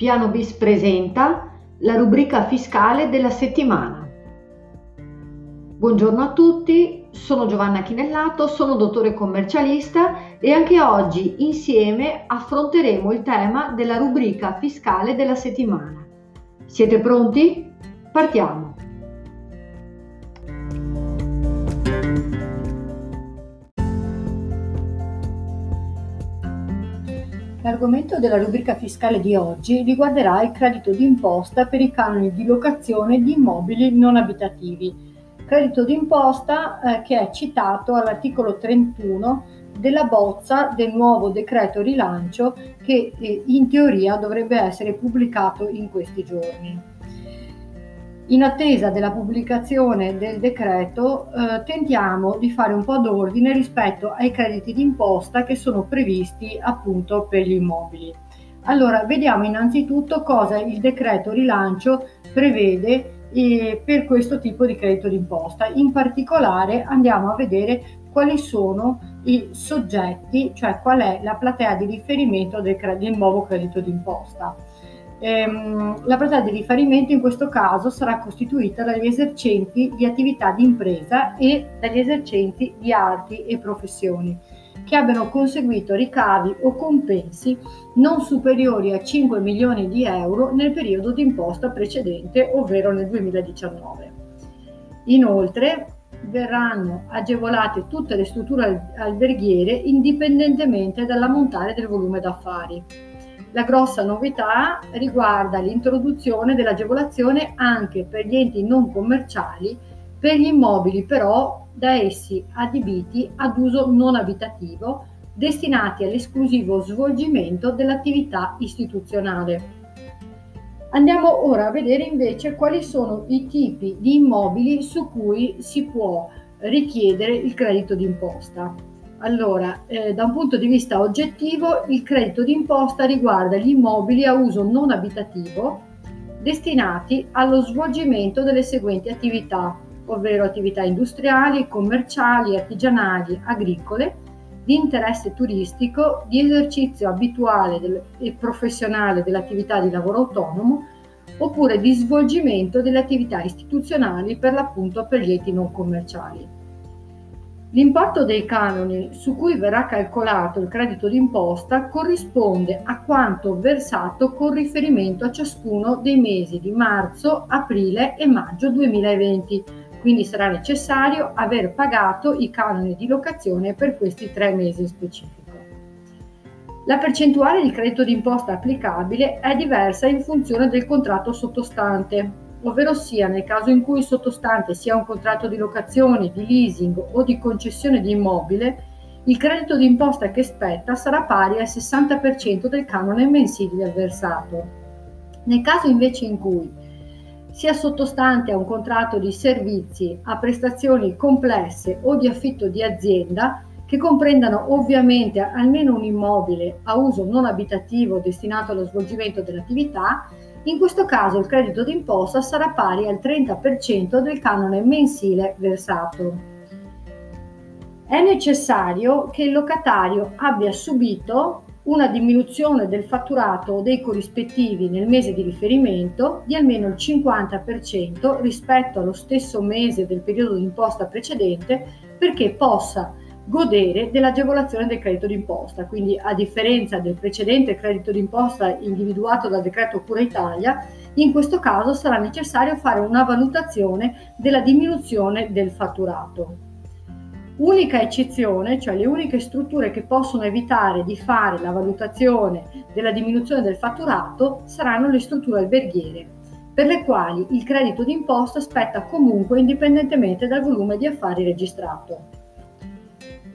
Piano Bis presenta la rubrica fiscale della settimana. Buongiorno a tutti, sono Giovanna Chinellato, sono dottore commercialista e anche oggi insieme affronteremo il tema della rubrica fiscale della settimana. Siete pronti? Partiamo! L'argomento della rubrica fiscale di oggi riguarderà il credito d'imposta per i canoni di locazione di immobili non abitativi. Credito d'imposta eh, che è citato all'articolo 31 della bozza del nuovo decreto rilancio che eh, in teoria dovrebbe essere pubblicato in questi giorni. In attesa della pubblicazione del decreto eh, tentiamo di fare un po' d'ordine rispetto ai crediti d'imposta che sono previsti appunto per gli immobili. Allora, vediamo innanzitutto cosa il decreto rilancio prevede eh, per questo tipo di credito d'imposta. In particolare andiamo a vedere quali sono i soggetti, cioè qual è la platea di riferimento del, del nuovo credito d'imposta. Ehm, la platea di riferimento in questo caso sarà costituita dagli esercenti di attività di impresa e dagli esercenti di arti e professioni che abbiano conseguito ricavi o compensi non superiori a 5 milioni di euro nel periodo di imposta precedente, ovvero nel 2019. Inoltre verranno agevolate tutte le strutture alberghiere indipendentemente dall'ammontare del volume d'affari. La grossa novità riguarda l'introduzione dell'agevolazione anche per gli enti non commerciali, per gli immobili però da essi adibiti ad uso non abitativo, destinati all'esclusivo svolgimento dell'attività istituzionale. Andiamo ora a vedere invece quali sono i tipi di immobili su cui si può richiedere il credito d'imposta. Allora, eh, da un punto di vista oggettivo, il credito d'imposta riguarda gli immobili a uso non abitativo destinati allo svolgimento delle seguenti attività, ovvero attività industriali, commerciali, artigianali, agricole, di interesse turistico, di esercizio abituale del, e professionale dell'attività di lavoro autonomo, oppure di svolgimento delle attività istituzionali per l'appunto per gli enti non commerciali. L'importo dei canoni su cui verrà calcolato il credito d'imposta corrisponde a quanto versato con riferimento a ciascuno dei mesi di marzo, aprile e maggio 2020, quindi sarà necessario aver pagato i canoni di locazione per questi tre mesi in specifico. La percentuale di credito d'imposta applicabile è diversa in funzione del contratto sottostante, ovvero sia nel caso in cui il sottostante sia un contratto di locazione, di leasing o di concessione di immobile, il credito d'imposta che spetta sarà pari al 60% del canone mensile versato. Nel caso invece in cui sia sottostante a un contratto di servizi, a prestazioni complesse o di affitto di azienda, che comprendano ovviamente almeno un immobile a uso non abitativo destinato allo svolgimento dell'attività, in questo caso il credito d'imposta sarà pari al 30% del canone mensile versato. È necessario che il locatario abbia subito una diminuzione del fatturato dei corrispettivi nel mese di riferimento di almeno il 50% rispetto allo stesso mese del periodo d'imposta precedente perché possa godere dell'agevolazione del credito d'imposta. Quindi a differenza del precedente credito d'imposta individuato dal decreto Cura Italia, in questo caso sarà necessario fare una valutazione della diminuzione del fatturato. Unica eccezione, cioè le uniche strutture che possono evitare di fare la valutazione della diminuzione del fatturato saranno le strutture alberghiere, per le quali il credito d'imposta spetta comunque indipendentemente dal volume di affari registrato.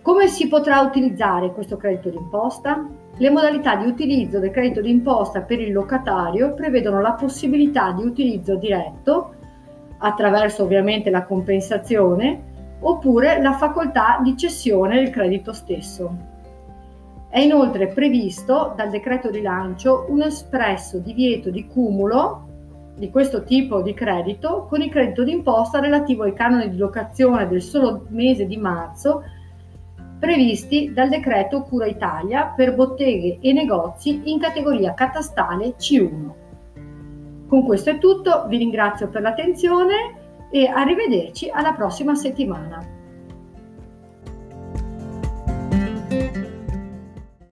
Come si potrà utilizzare questo credito d'imposta? Le modalità di utilizzo del credito d'imposta per il locatario prevedono la possibilità di utilizzo diretto, attraverso ovviamente la compensazione, oppure la facoltà di cessione del credito stesso. È inoltre previsto dal decreto rilancio un espresso divieto di cumulo di questo tipo di credito con il credito d'imposta relativo ai canoni di locazione del solo mese di marzo previsti dal decreto Cura Italia per botteghe e negozi in categoria catastale C1. Con questo è tutto, vi ringrazio per l'attenzione e arrivederci alla prossima settimana.